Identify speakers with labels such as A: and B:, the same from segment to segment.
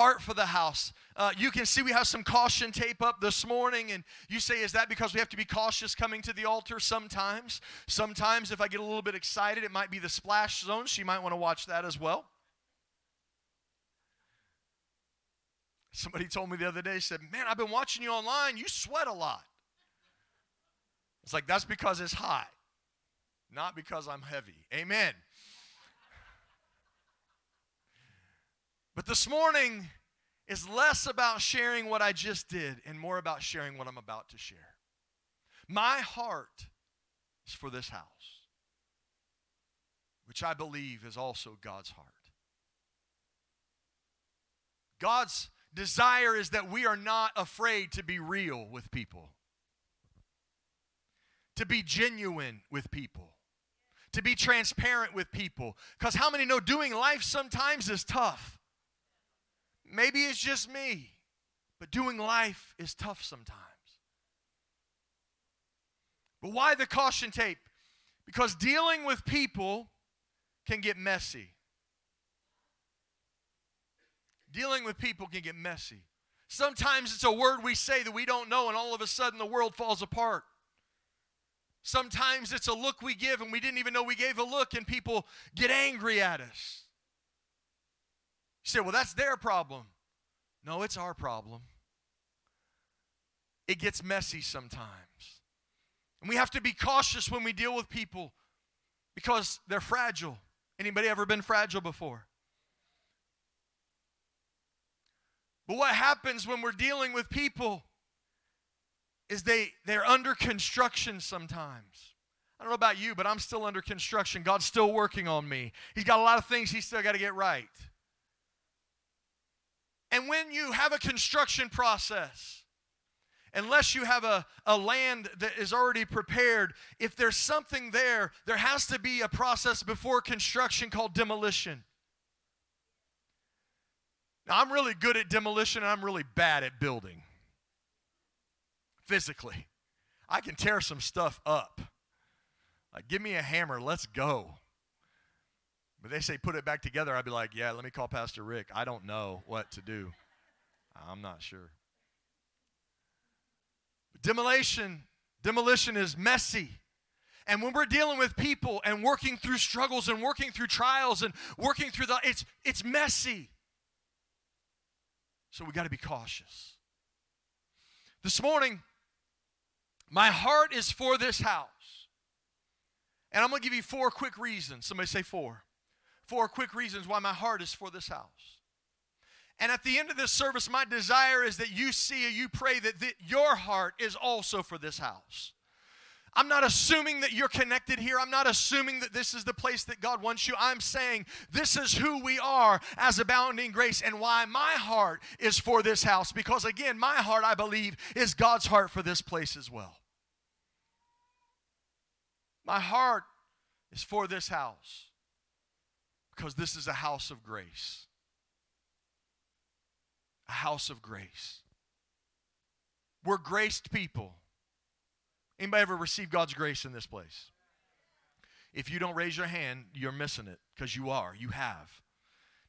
A: heart for the house. Uh, you can see we have some caution tape up this morning, and you say, Is that because we have to be cautious coming to the altar sometimes? Sometimes, if I get a little bit excited, it might be the splash zone. She might want to watch that as well. Somebody told me the other day, said, Man, I've been watching you online. You sweat a lot. It's like, That's because it's hot, not because I'm heavy. Amen. But this morning is less about sharing what I just did and more about sharing what I'm about to share. My heart is for this house, which I believe is also God's heart. God's desire is that we are not afraid to be real with people, to be genuine with people, to be transparent with people. Because how many know doing life sometimes is tough? Maybe it's just me, but doing life is tough sometimes. But why the caution tape? Because dealing with people can get messy. Dealing with people can get messy. Sometimes it's a word we say that we don't know, and all of a sudden the world falls apart. Sometimes it's a look we give, and we didn't even know we gave a look, and people get angry at us. You say, well, that's their problem. No, it's our problem. It gets messy sometimes. And we have to be cautious when we deal with people because they're fragile. Anybody ever been fragile before? But what happens when we're dealing with people is they they're under construction sometimes. I don't know about you, but I'm still under construction. God's still working on me. He's got a lot of things he's still got to get right. And when you have a construction process, unless you have a, a land that is already prepared, if there's something there, there has to be a process before construction called demolition. Now, I'm really good at demolition and I'm really bad at building physically. I can tear some stuff up. Like, give me a hammer, let's go. But they say put it back together, I'd be like, yeah, let me call Pastor Rick. I don't know what to do. I'm not sure. Demolition, demolition is messy. And when we're dealing with people and working through struggles and working through trials and working through the it's it's messy. So we got to be cautious. This morning, my heart is for this house. And I'm going to give you four quick reasons. Somebody say four. Four quick reasons why my heart is for this house. And at the end of this service, my desire is that you see, and you pray that your heart is also for this house. I'm not assuming that you're connected here. I'm not assuming that this is the place that God wants you. I'm saying this is who we are as abounding grace and why my heart is for this house. Because again, my heart, I believe, is God's heart for this place as well. My heart is for this house because this is a house of grace. A house of grace. We're graced people. Anybody ever receive God's grace in this place? If you don't raise your hand, you're missing it because you are. You have.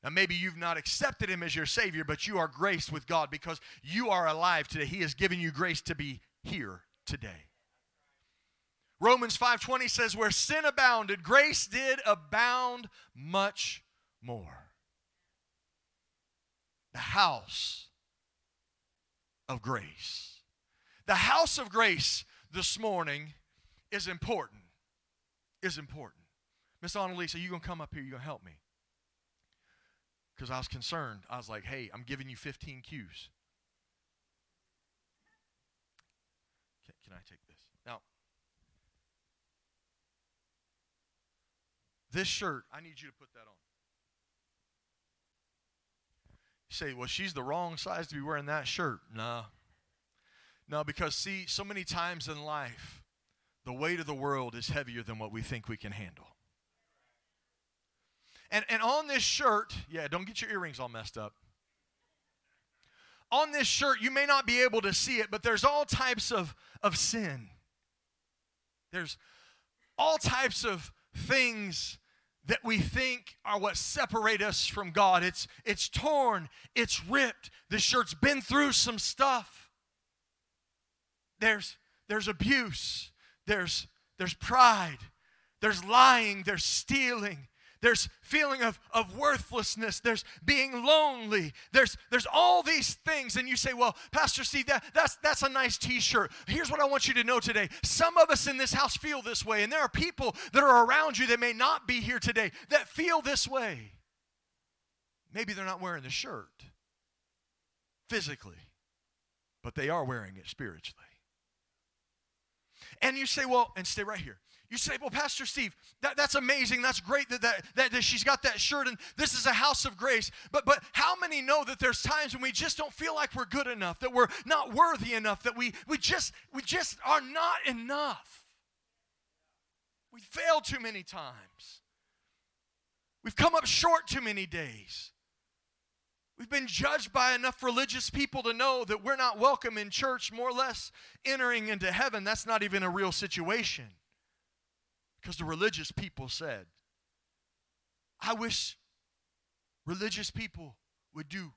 A: Now, maybe you've not accepted Him as your Savior, but you are graced with God because you are alive today. He has given you grace to be here today. Romans 5:20 says where sin abounded grace did abound much more. The house of grace. The house of grace this morning is important. Is important. Miss Annalisa, you gonna come up here? You gonna help me? Because I was concerned. I was like, "Hey, I'm giving you 15 cues. Can, can I take this now?" This shirt, I need you to put that on. You say, "Well, she's the wrong size to be wearing that shirt." No. No, because see, so many times in life, the weight of the world is heavier than what we think we can handle. And, and on this shirt, yeah, don't get your earrings all messed up. On this shirt, you may not be able to see it, but there's all types of, of sin. There's all types of things that we think are what separate us from God. It's, it's torn, it's ripped. The shirt's been through some stuff. There's, there's abuse, there's, there's pride, there's lying, there's stealing, there's feeling of, of worthlessness. There's being lonely. There's there's all these things. And you say well pastor steve that, that's that's a nice t-shirt. Here's what i want you to know today. Some of us in this house feel this way. And there are people that are around you that may not be here today that feel this way. Maybe they're not wearing the shirt physically but they are wearing it spiritually. And you say well and stay right here you say, well, Pastor Steve, that, that's amazing. That's great that, that, that, that she's got that shirt and this is a house of grace. But, but how many know that there's times when we just don't feel like we're good enough, that we're not worthy enough, that we, we, just, we just are not enough? We fail too many times. We've come up short too many days. We've been judged by enough religious people to know that we're not welcome in church, more or less entering into heaven. That's not even a real situation. Because the religious people said, I wish religious people would do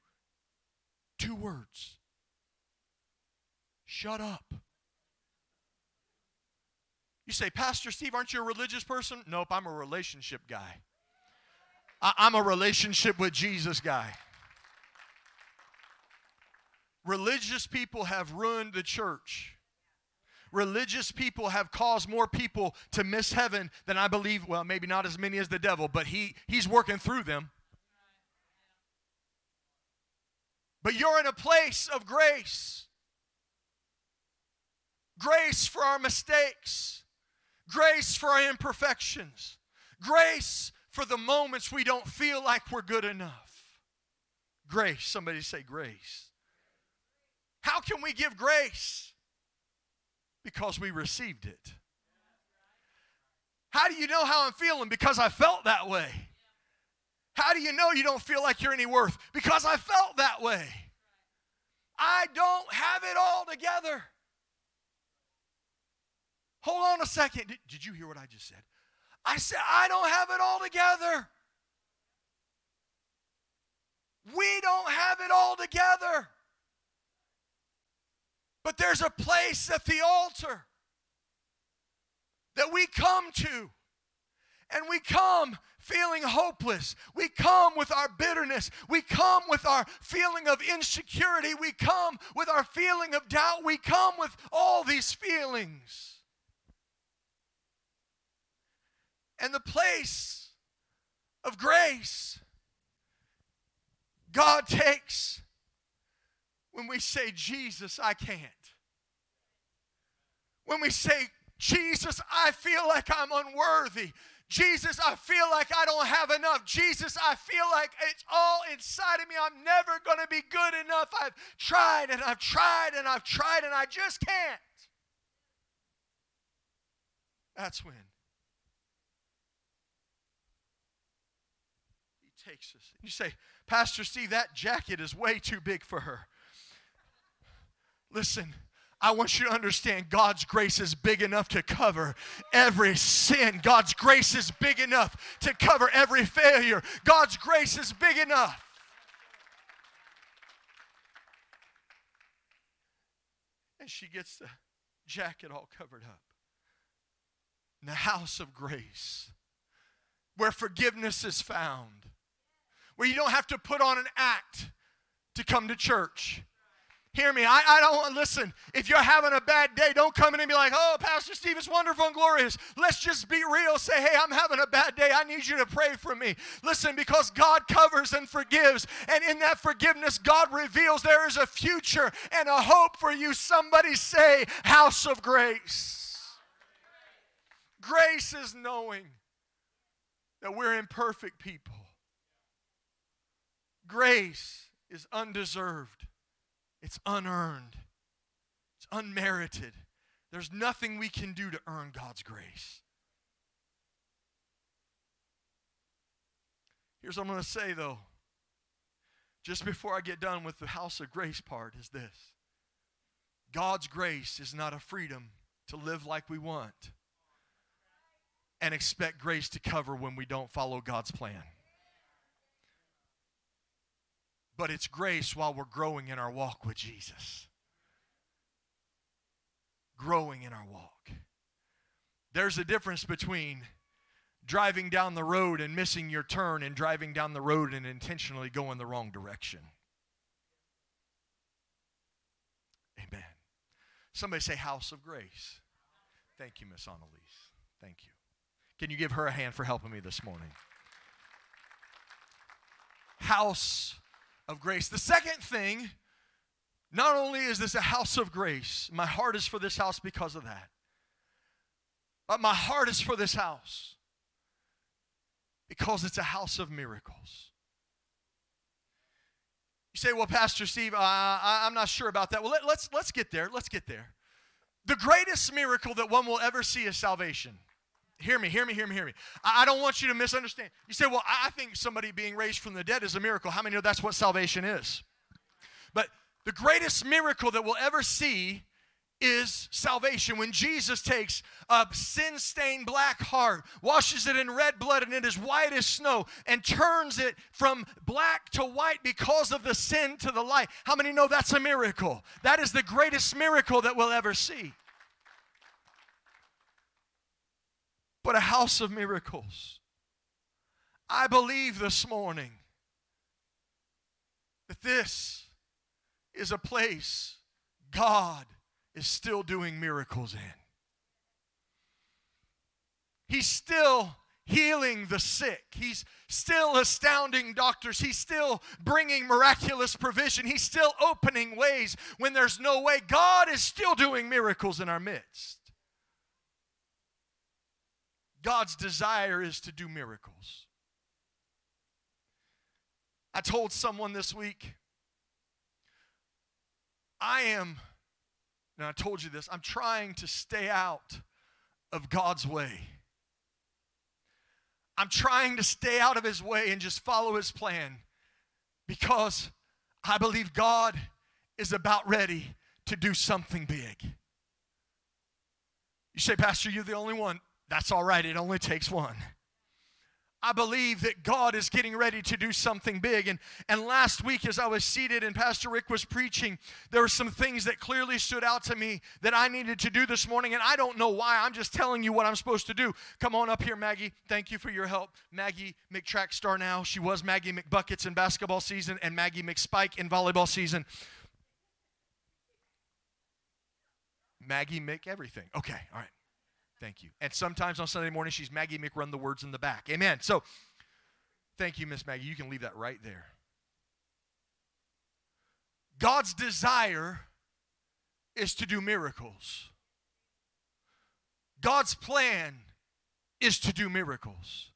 A: two words shut up. You say, Pastor Steve, aren't you a religious person? Nope, I'm a relationship guy. I- am a relationship with Jesus guy. Religious people have ruined the church religious people have caused more people to miss heaven than I believe, well, maybe not as many as the devil, but he, he's working through them. But you're in a place of grace. Grace for our mistakes, grace for our imperfections, grace for the moments we don't feel like we're good enough. Grace. Somebody say grace. How can we give grace? Because we received it. How do you know how I'm feeling? Because I felt that way. How do you know you don't feel like you're any worth? Because I felt that way. I don't have it all together. Hold on a second. Did, did, you hear what I just said? I said, I don't have it all together. We don't have it all together. But there's a place at the altar that we come to. And we come feeling hopeless. We come with our bitterness. We come with our feeling of insecurity. We come with our feeling of doubt. We come with all these feelings. And the place of grace, God takes when we say, Jesus, I can't. When we say, Jesus, I feel like I'm unworthy. Jesus, I feel like I don't have enough. Jesus, I feel like it's all inside of me. I'm never going to be good enough. I've tried and I've tried and I've tried and I just can't. That's when He takes us. You say, Pastor Steve, that jacket is way too big for her. Listen, I want you to understand God's grace is big enough to cover every sin. God's grace is big enough to cover every failure. God's grace is big enough. And she gets the jacket all covered up. In the house of grace, where forgiveness is found, where you don't have to put on an act to come to church Hear me. I, I don't want, listen, if you're having a bad day, don't come in and be like, oh, Pastor Steve, it's wonderful and glorious. Let's just be real. Say, hey, I'm having a bad day. I need you to pray for me. Listen, because God covers and forgives. And in that forgiveness, God reveals there is a future and a hope for you. Somebody say, house of grace. Grace is knowing that we're imperfect people. Grace is undeserved. It's unearned, it's unmerited. There's nothing we can do to earn God's grace. Here's what I'm going to say, though, just before I get done with the house of grace part, is this God's grace is not a freedom to live like we want and expect grace to cover when we don't follow God's plan. But it's grace while we're growing in our walk with Jesus. Growing in our walk. There's a difference between driving down the road and missing your turn and driving down the road and intentionally going the wrong direction. Amen. Somebody say, House of Grace. Thank you, Miss Annalise. Thank you. Can you give her a hand for helping me this morning? House of Grace. The second thing, not only is this a house of grace, my heart is for this house because of that, but my heart is for this house because it's a house of miracles. You say, well, Pastor Steve, uh, I, am not sure about that. Well, let, let's, let's get there. Let's get there. The greatest miracle that one will ever see is salvation. Hear me, hear me, hear me, hear me. I, don't want you to misunderstand. You say, well, I think somebody being raised from the dead is a miracle. How many know that's what salvation is? But the greatest miracle that we'll ever see is salvation. When Jesus takes a sin stained black heart, washes it in red blood, and it is white as snow, and turns it from black to white because of the sin to the light. How many know that's a miracle? That is the greatest miracle that we'll ever see. But a house of miracles. I believe this morning that this is a place God is still doing miracles in. He's still healing the sick. He's still astounding doctors. He's still bringing miraculous provision. He's still opening ways when there's no way. God is still doing miracles in our midst. God's desire is to do miracles. I told someone this week, I am and I told you this, I'm trying to stay out of God's way. I'm trying to stay out of His way and just follow His plan because I believe God is about ready to do something big. You say, Pastor, you're the only one. That's all right, it only takes one. I believe that God is getting ready to do something big. And, and last week, as I was seated and Pastor Rick was preaching, there were some things that clearly stood out to me that I needed to do this morning. And I don't know why. I'm just telling you what I'm supposed to do. Come on up here, Maggie. Thank you for your help. Maggie McTrack star now. She was Maggie McBuckets in basketball season and Maggie McSpike in volleyball season. Maggie Mc everything. Okay, all right. Thank you. And sometimes on Sunday morning, she's Maggie McRun the words in the back. Amen. So, thank you, Miss Maggie. You can leave that right there. God's desire is to do miracles. God's plan is to do miracles.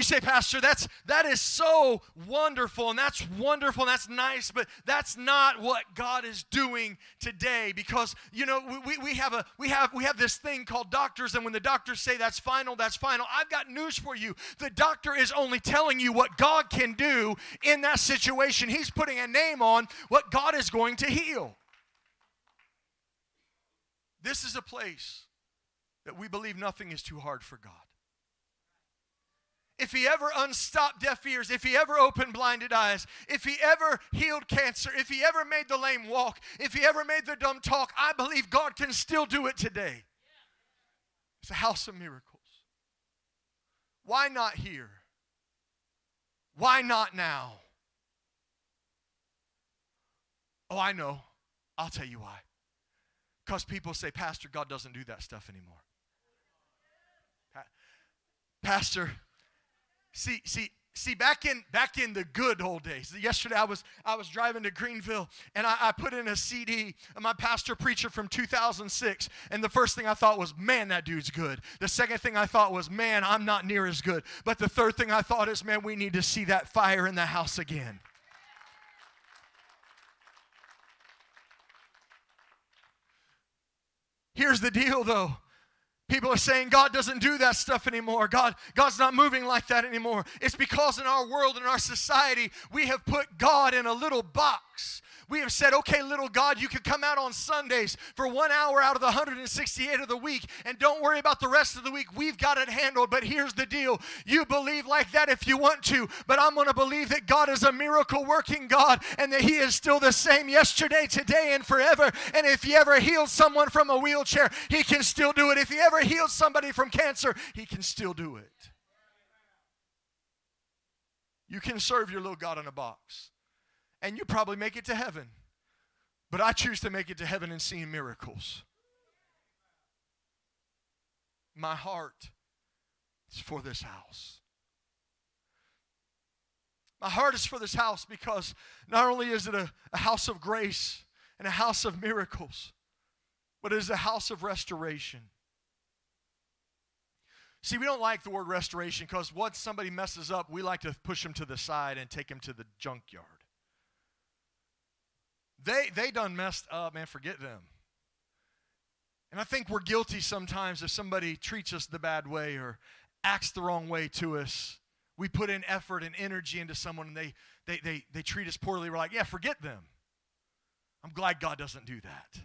A: You say, Pastor, that's that is so wonderful and that's wonderful and that's nice, but that's not what God is doing today because you know we, we have a we have we have this thing called doctors, and when the doctors say that's final, that's final. I've got news for you. The doctor is only telling you what God can do in that situation. He's putting a name on what God is going to heal. This is a place that we believe nothing is too hard for God if he ever unstopped deaf ears, if he ever opened blinded eyes, if he ever healed cancer, if he ever made the lame walk, if he ever made the dumb talk, I believe God can still do it today. It's a house of miracles. Why not here? Why not now? Oh, I know. I'll tell you why. Because people say, Pastor, God doesn't do that stuff anymore. Pastor, See, see, see back in back in the good old days yesterday i was i was driving to greenville and i, I put in a cd of my pastor preacher from 2006 and the first thing i thought was man that dude's good. The second thing i thought was man i'm not near as good. But the third thing i thought is man we need to see that fire in the house again. Here's the deal though People are saying God doesn't do that stuff anymore. God, God's not moving like that anymore. It's because in our world, in our society, we have put God in a little box. We have said, okay, little God, you can come out on Sundays for one hour out of the 168 of the week and don't worry about the rest of the week. We've got it handled. But here's the deal you believe like that if you want to, but I'm going to believe that God is a miracle working God and that He is still the same yesterday, today, and forever. And if He ever healed someone from a wheelchair, He can still do it. If He ever healed somebody from cancer, He can still do it. You can serve your little God in a box, and you probably make it to heaven. But I choose to make it to heaven and see miracles. My heart is for this house. My heart is for this house because not only is it a, a house of grace and a house of miracles, but it is a house of restoration. See, we don't like the word restoration because once somebody messes up, we like to push them to the side and take them to the junkyard. They, they done messed up, man, forget them. And I think we're guilty sometimes if somebody treats us the bad way or acts the wrong way to us. We put in effort and energy into someone and they, they, they, they treat us poorly. We're like, yeah, forget them. I'm glad God doesn't do that.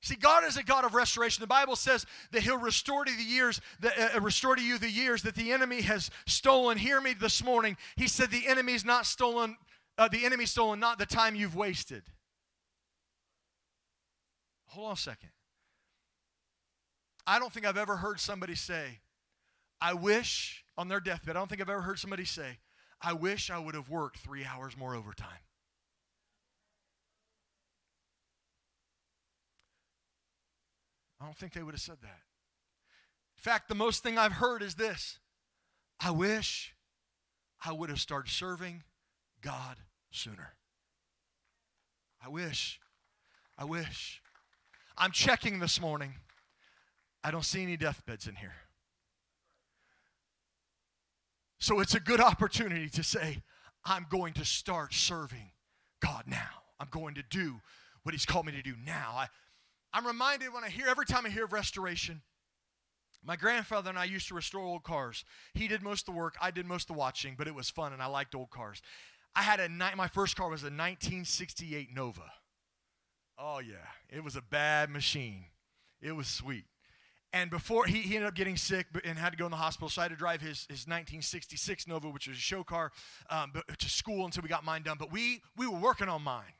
A: See, God is a God of restoration. The Bible says that He'll restore to the years, that, uh, restore to you the years that the enemy has stolen. Hear me this morning. He said the enemy's not stolen. Uh, the enemy's stolen not the time you've wasted. Hold on a second. I don't think I've ever heard somebody say, "I wish." On their deathbed, I don't think I've ever heard somebody say, "I wish I would have worked three hours more overtime." I don't think they would have said that. In fact, the most thing I've heard is this I wish I would have started serving God sooner. I wish. I wish. I'm checking this morning. I don't see any deathbeds in here. So it's a good opportunity to say, I'm going to start serving God now. I'm going to do what He's called me to do now. I, I'm reminded when I hear, every time I hear of restoration, my grandfather and I used to restore old cars. He did most of the work, I did most of the watching, but it was fun and I liked old cars. I had a my first car was a 1968 Nova. Oh yeah, it was a bad machine. It was sweet. And before he, he ended up getting sick and had to go in the hospital, so I had to drive his, his 1966 Nova, which was a show car, um, to school until we got mine done. But we we were working on mine,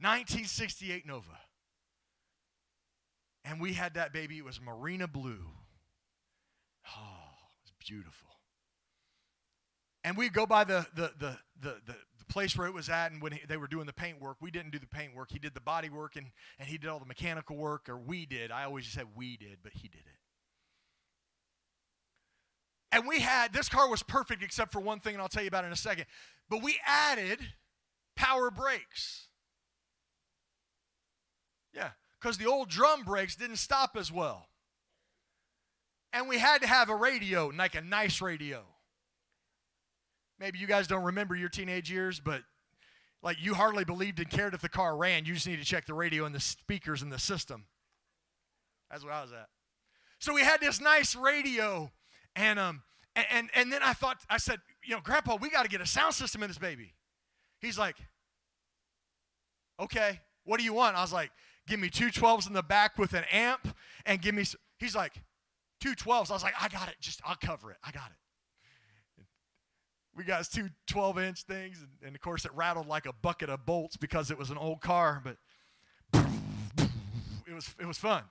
A: 1968 Nova. And we had that baby. It was marina blue. Oh, it was beautiful. And we'd go by the, the, the, the, the, place where it was at, and when he, they were doing the paint work, we didn't do the paint work. He did the body work, and, and he did all the mechanical work, or we did. I always just said we did, but he did it. And we had, this car was perfect except for one thing, and I'll tell you about it in a second. But we added power brakes. Yeah because the old drum brakes didn't stop as well. And we had to have a radio, like a nice radio. Maybe you guys don't remember your teenage years, but like you hardly believed and cared if the car ran. You just need to check the radio and the speakers in the system. That's where I was at. So we had this nice radio, and um, and and, and then I thought I said, you know, Grandpa, we got to get a sound system in this baby. He's like, okay, what do you want? I was like, give me two 12s in the back with an amp, and give me, he's like, two 12s. I was like, I got it. Just, I'll cover it. I got it. We got two 12 inch things, and, and of course, it rattled like a bucket of bolts because it was an old car, but it was, it was fun.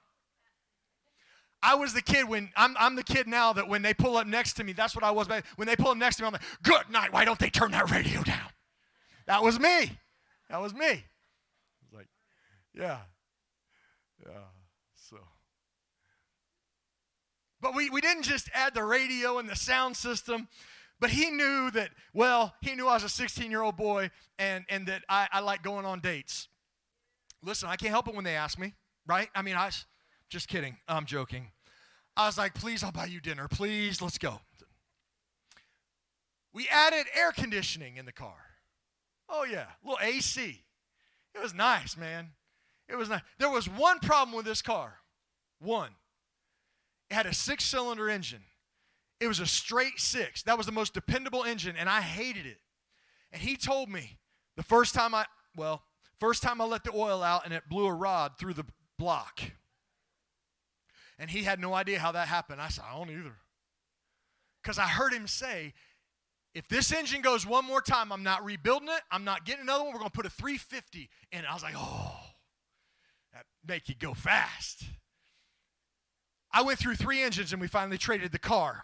A: I was the kid when I'm, I'm the kid now that when they pull up next to me, that's what I was. When they pull up next to me, I'm like, good night. Why don't they turn that radio down? That was me. That was me. I was like, yeah. Yeah, so. But we, we didn't just add the radio and the sound system, but he knew that, well, he knew I was a 16 year old boy and, and that I, I like going on dates. Listen, I can't help it when they ask me, right? I mean, I just kidding. I'm joking. I was like, please, I'll buy you dinner. Please, let's go. We added air conditioning in the car. Oh, yeah, a little AC. It was nice, man. It was not. There was one problem with this car. One. It had a six cylinder engine. It was a straight six. That was the most dependable engine, and I hated it. And he told me the first time I, well, first time I let the oil out and it blew a rod through the block. And he had no idea how that happened. I said, I don't either. Because I heard him say, if this engine goes one more time, I'm not rebuilding it. I'm not getting another one. We're going to put a 350 in. I was like, oh, that make you go fast. I went through three engines and we finally traded the car.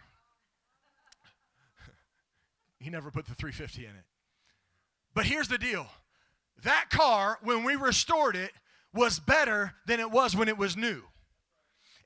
A: He never put the 350 in it. But here's the deal that car, when we restored it, was better than it was when it was new.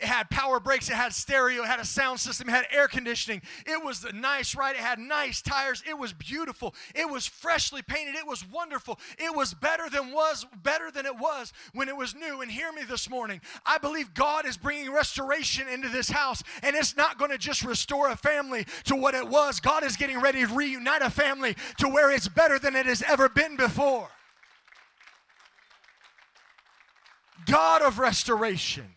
A: It had power brakes, it had stereo, it had a sound system, it had air conditioning. It was nice ride, it had nice tires, it was beautiful. It was freshly painted, it was wonderful. It was better than was better than it was when it was new. And hear me this morning. I believe God is bringing restoration into this house, and it's not going to just restore a family to what it was. God is getting ready to reunite a family to where it's better than it has ever been before. God of restoration.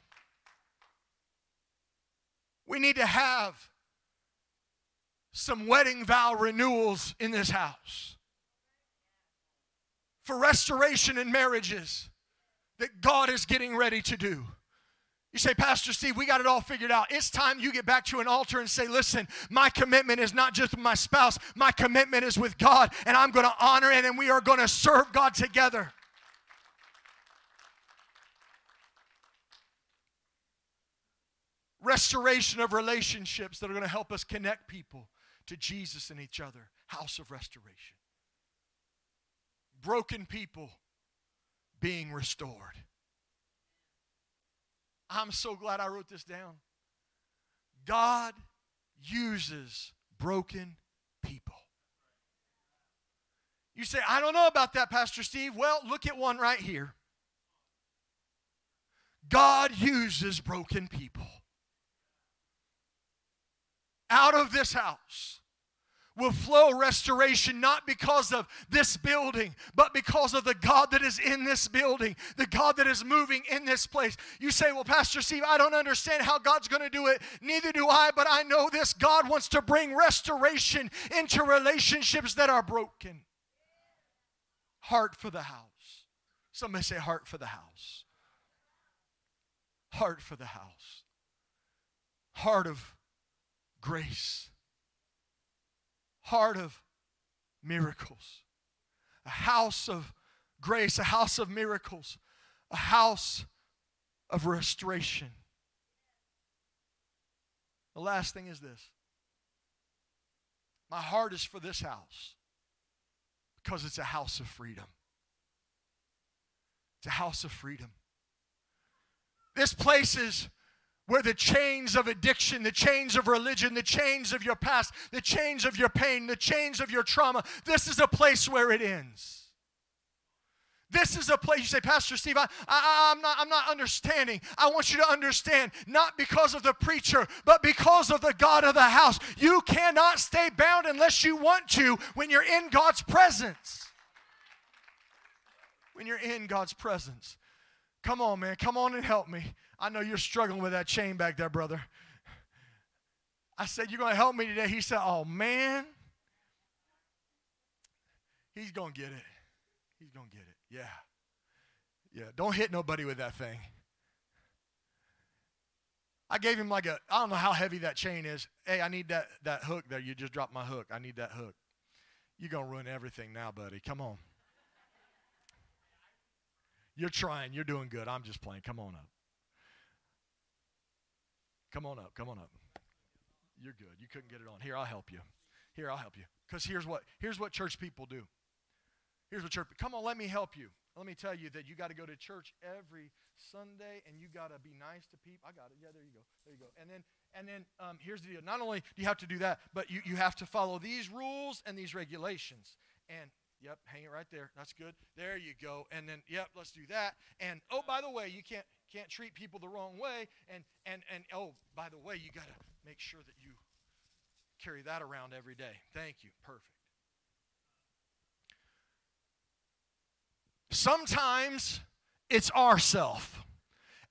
A: We need to have some wedding vow renewals in this house for restoration in marriages that God is getting ready to do. You say, Pastor Steve, we got it all figured out. It's time you get back to an altar and say, listen, my commitment is not just with my spouse, my commitment is with God, and I'm going to honor it, and we are going to serve God together. Restoration of relationships that are going to help us connect people to Jesus and each other. House of restoration. Broken people being restored. I'm so glad I wrote this down. God uses broken people. You say, I don't know about that, Pastor Steve. Well, look at one right here. God uses broken people out of this house will flow restoration not because of this building, but because of the God that is in this building, the God that is moving in this place. You say, Well, Pastor Steve, I don't understand how God's going to do it. Neither do I, but I know this God wants to bring restoration into relationships that are broken. Heart for the house. Somebody say, Heart for the house. Heart for the house. Heart of grace, heart of miracles, a house of grace, a house of miracles, a house of restoration. The last thing is this my heart is for this house because it's a house of freedom. It's a house of freedom. This place is where the chains of addiction, the chains of religion, the chains of your past, the chains of your pain, the chains of your trauma, this is a place where it ends. This is a place you say, Pastor Steve, I, I, I'm not, I'm not understanding. I want you to understand, not because of the preacher, but because of the God of the house. You cannot stay bound unless you want to when you're in God's presence. When you're in God's presence. Come on, man. Come on and help me. I know you're struggling with that chain back there, brother. I said, You're going to help me today. He said, Oh, man. He's going to get it. He's going to get it. Yeah. Yeah. Don't hit nobody with that thing. I gave him like a, I don't know how heavy that chain is. Hey, I need that, that hook there. You just dropped my hook. I need that hook. You're going to ruin everything now, buddy. Come on. You're trying. You're doing good. I'm just playing. Come on up. Come on up. Come on up. You're good. You couldn't get it on. Here, I'll help you. Here, I'll help you. Because here's what here's what church people do. Here's what church. Come on, let me help you. Let me tell you that you got to go to church every Sunday and you got to be nice to people. I got it. Yeah, there you go. There you go. And then and then um, here's the deal. Not only do you have to do that, but you, you have to follow these rules and these regulations. And Yep, hang it right there. That's good. There you go. And then, yep, let's do that. And oh, by the way, you can't can't treat people the wrong way. And and and oh, by the way, you got to make sure that you carry that around every day. Thank you. Perfect. Sometimes it's ourself.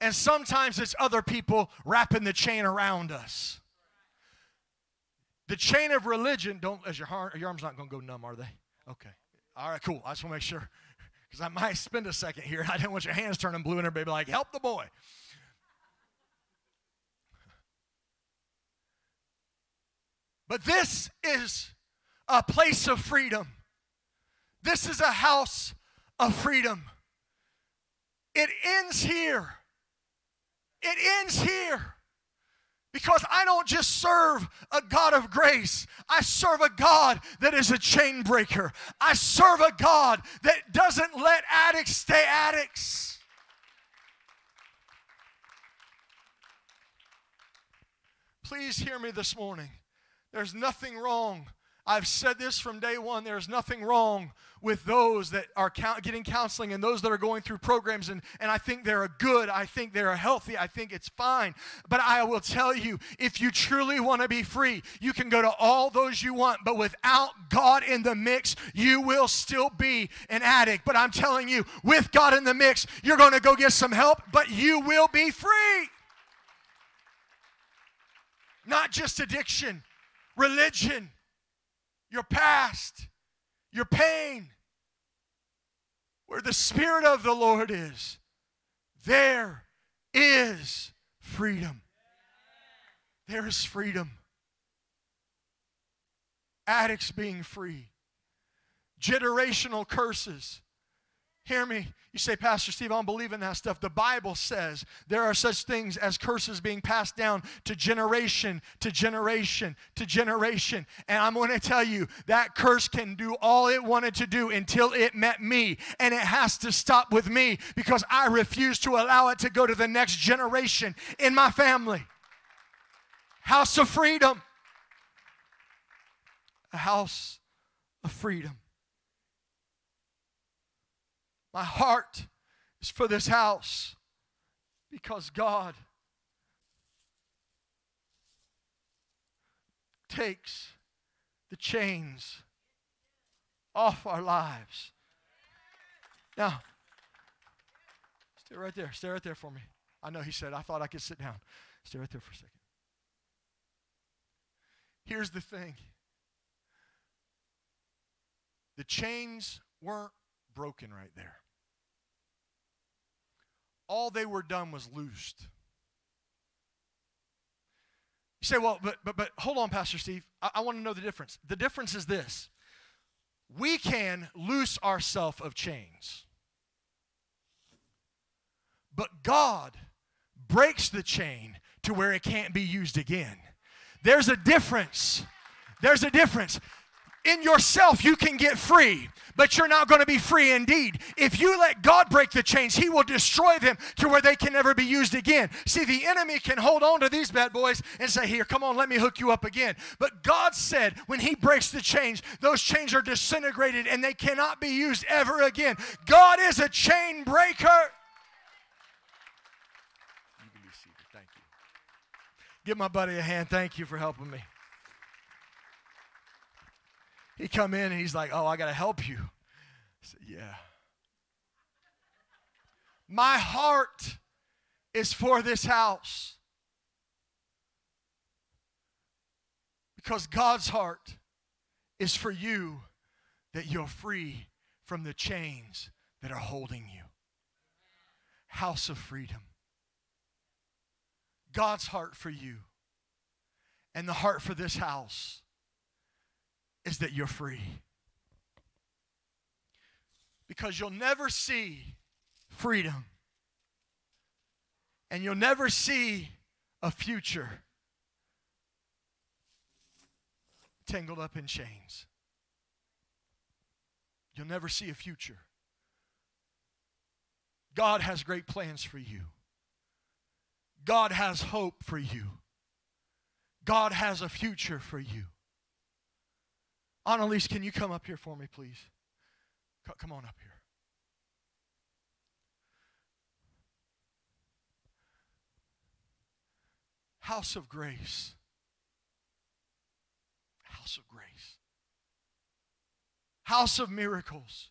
A: And sometimes it's other people wrapping the chain around us. The chain of religion, don't as your, your arm's not going to go numb, are they? Okay. All right, cool. I just want to make sure. because I might spend a second here. I didn't want your hands turning blue and everybody be like, help the boy. But this is a place of freedom. This is a house of freedom. It ends here. It ends here. Because I don't just serve a God of grace, I serve a God that is a chain breaker. I serve a God that doesn't let addicts stay addicts. Please hear me this morning. There's nothing wrong I've said this from day one. There's nothing wrong with those that are getting counseling and those that are going through programs, and, and I think they're good. I think they're healthy. I think it's fine. But I will tell you if you truly want to be free, you can go to all those you want, but without God in the mix, you will still be an addict. But I'm telling you, with God in the mix, you're going to go get some help, but you will be free. Not just addiction, religion your past, your pain. Where the Spirit of the Lord is, there is freedom. There is freedom. Addicts being free, generational curses. Hear me. You say, Pastor Steve, I don't believe in that stuff. The Bible says there are such things as curses being passed down to generation to generation to generation. And I'm going to tell you that curse can do all it wanted to do until it met me. And it has to stop with me because I refuse to allow it to go to the next generation in my family. House of freedom. A house of freedom. My heart is for this house because God takes the chains off our lives. Now, stay right there. Stay right there for me. I know he said, I thought I could sit down. Stay right there for a second. Here's the thing the chains weren't broken right there all they were done was loosed. You say, well, but but but hold on, Pastor Steve. I, I want to know the difference. The difference is this: we can loose ourselves of chains, but God breaks the chain to where it can't be used again. There's a difference. There's a difference in yourself you can get free, but you're not going to be free indeed. If you let God break the chains, He will destroy them to where they can never be used again. See, the enemy can hold on to these bad boys and say, Here, come on, let me hook you up again. But God said, when He breaks the chains, those chains are disintegrated and they cannot be used ever again. God is a chain breaker. You can be seated. Thank you. Give my buddy a hand. Thank you for helping me. He come in and he's like, "Oh, I got to help you." I said, "Yeah." My heart is for this house. Because God's heart is for you that you're free from the chains that are holding you. House of freedom. God's heart for you and the heart for this house is that you're free. Because you'll never see freedom and you'll never see a future tangled up in chains. You'll never see a future. God has great plans for you. God has hope for you. God has a future for you. Annalise, can you come up here for me, please? Come on up here. House of grace. House of grace. House of miracles.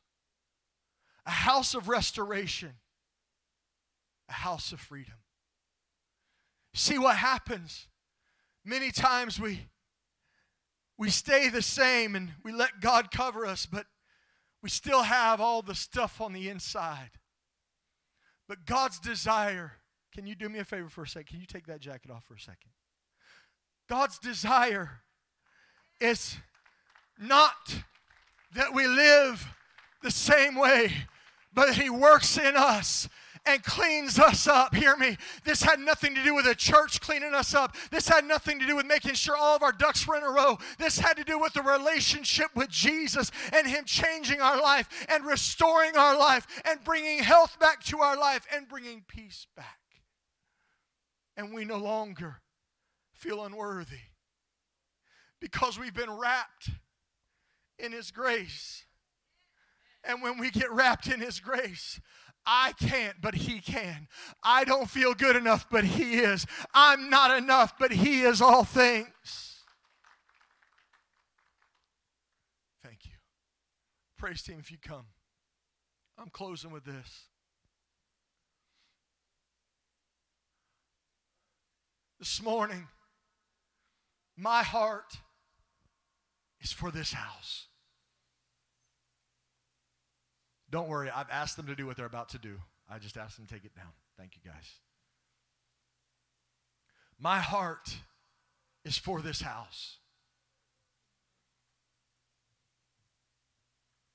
A: A house of restoration. A house of freedom. See what happens? Many times we we stay the same and we let God cover us, but We still have all the stuff on the inside. But God's desire, can you do me a favor for a second? Can you take that jacket off for a second? God's desire is not that we live the same way, but He works in us and cleans us up. Hear me. This had nothing to do with a church cleaning us up. This had nothing to do with making sure all of our ducks were in a row. This had to do with the relationship with Jesus and Him changing our life and restoring our life and bringing health back to our life and bringing peace back. And we no longer feel unworthy because we've been wrapped in His grace. And when we get wrapped in His grace, I can't, but He can. I don't feel good enough, but He is. I'm not enough, but He is all things. Thank you. Praise team, if you come. I'm closing with this. This morning, my heart is for this house. Don't worry, I've asked them to do what they're about to do. I just asked them to take it down. Thank you, guys. My heart is for this house.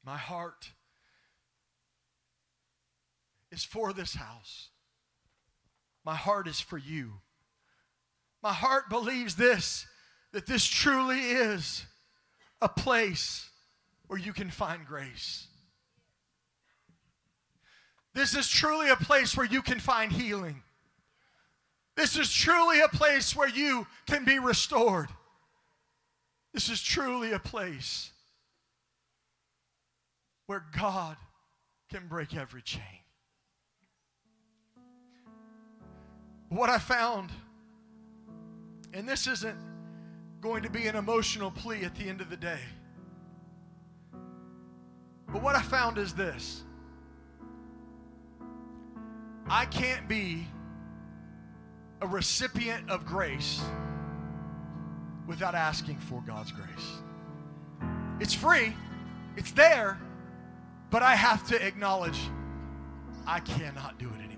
A: My heart is for this house. My heart is for you. My heart believes this that this truly is a place where you can find grace. This is truly a place where you can find healing. This is truly a place where you can be restored. This is truly a place where God can break every chain. What I found, and this isn't going to be an emotional plea at the end of the day, but what I found is this I can't be a recipient of grace without asking for God's grace. It's free, it's there, but I have to acknowledge I cannot do it anymore.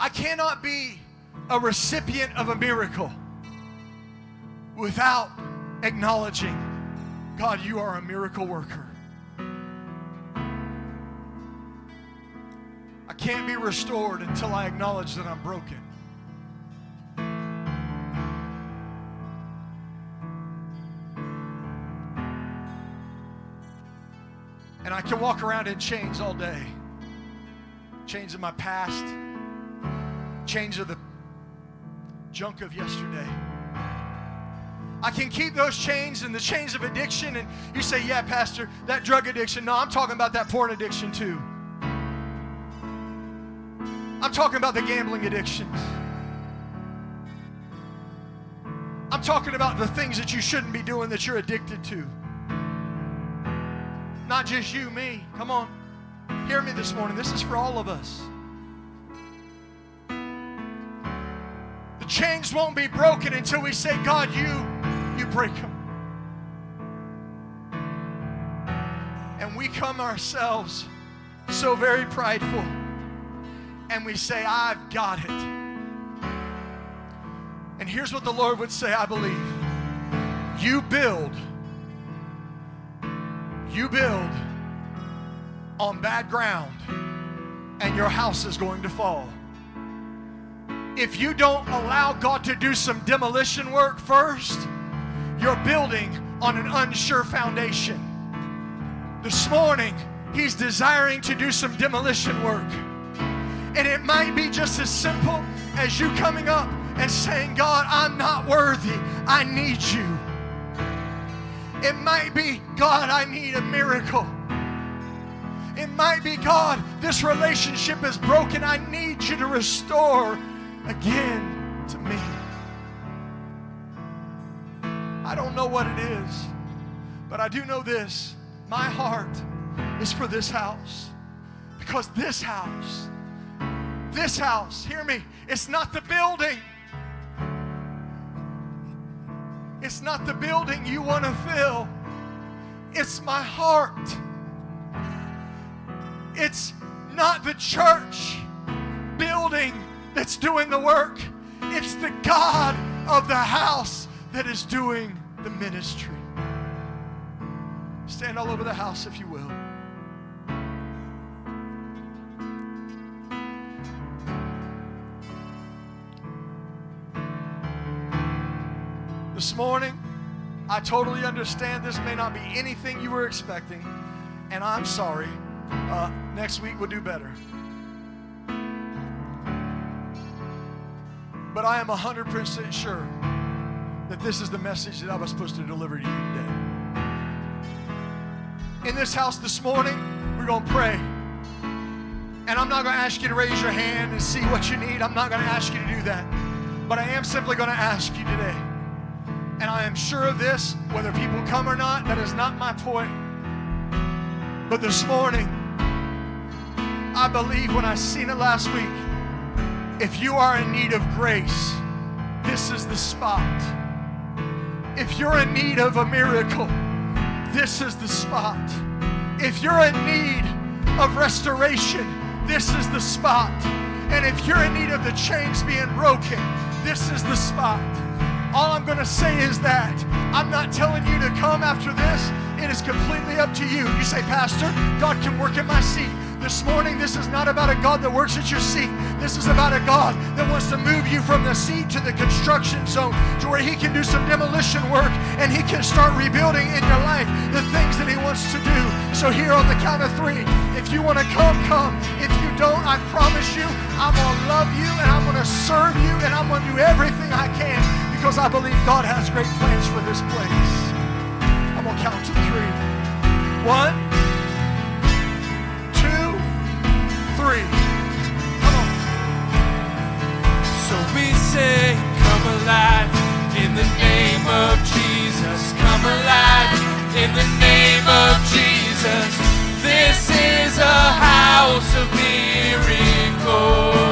A: I cannot be a recipient of a miracle without acknowledging, God, you are a miracle worker. Can't be restored until I acknowledge that I'm broken. And I can walk around in chains all day chains of my past, chains of the junk of yesterday. I can keep those chains and the chains of addiction. And you say, Yeah, Pastor, that drug addiction. No, I'm talking about that porn addiction too. I'm talking about the gambling addictions. I'm talking about the things that you shouldn't be doing that you're addicted to. Not just you, me. Come on. Hear me this morning. This is for all of us. The chains won't be broken until we say, God, you, you break them. And we come ourselves so very prideful and we say, I've got it. And here's what the Lord would say I believe. You build, you build on bad ground, and your house is going to fall. If you don't allow God to do some demolition work first, you're building on an unsure foundation. This morning, He's desiring to do some demolition work. And it might be just as simple as you coming up and saying, God, I'm not worthy. I need you. It might be, God, I need a miracle. It might be, God, this relationship is broken. I need you to restore again to me. I don't know what it is, but I do know this. My heart is for this house because this house this house, hear me, it's not the building. It's not the building you want to fill. It's my heart. It's not the church building that's doing the work, it's the God of the house that is doing the ministry. Stand all over the house if you will. Morning, I totally understand this may not be anything you were expecting, and I'm sorry. Uh, next week we'll do better. But I am 100% sure that this is the message that I was supposed to deliver to you today. In this house this morning, we're going to pray. And I'm not going to ask you to raise your hand and see what you need. I'm not going to ask you to do that. But I am simply going to ask you today and I am sure of this, whether people come or not, that is not my point. But this morning, I believe when I seen it last week, if you are in need of grace, this is the spot. If you're in need of a miracle, this is the spot. If you're in need of restoration, this is the spot. And if you're in need of the chains being broken, this is the spot. All I'm going to say is that I'm not telling you to come after this. It is completely up to you. You say, Pastor, God can work in my seat. This morning, this is not about a God that works at your seat. This is about a God that wants to move you from the seat to the construction zone to where He can do some demolition work and He can start rebuilding in your life the things that He wants to do. So, here on the count of three, if you want to come, come. If you don't, I promise you, I'm going to love you and I'm going to serve you and I'm going to do everything I can because I believe God has great plans for this place. I'm going to count to three. One, two, three. Come on.
B: So we say, Come alive in the name of Jesus. Come alive in the name of Jesus. This is a house of miracles.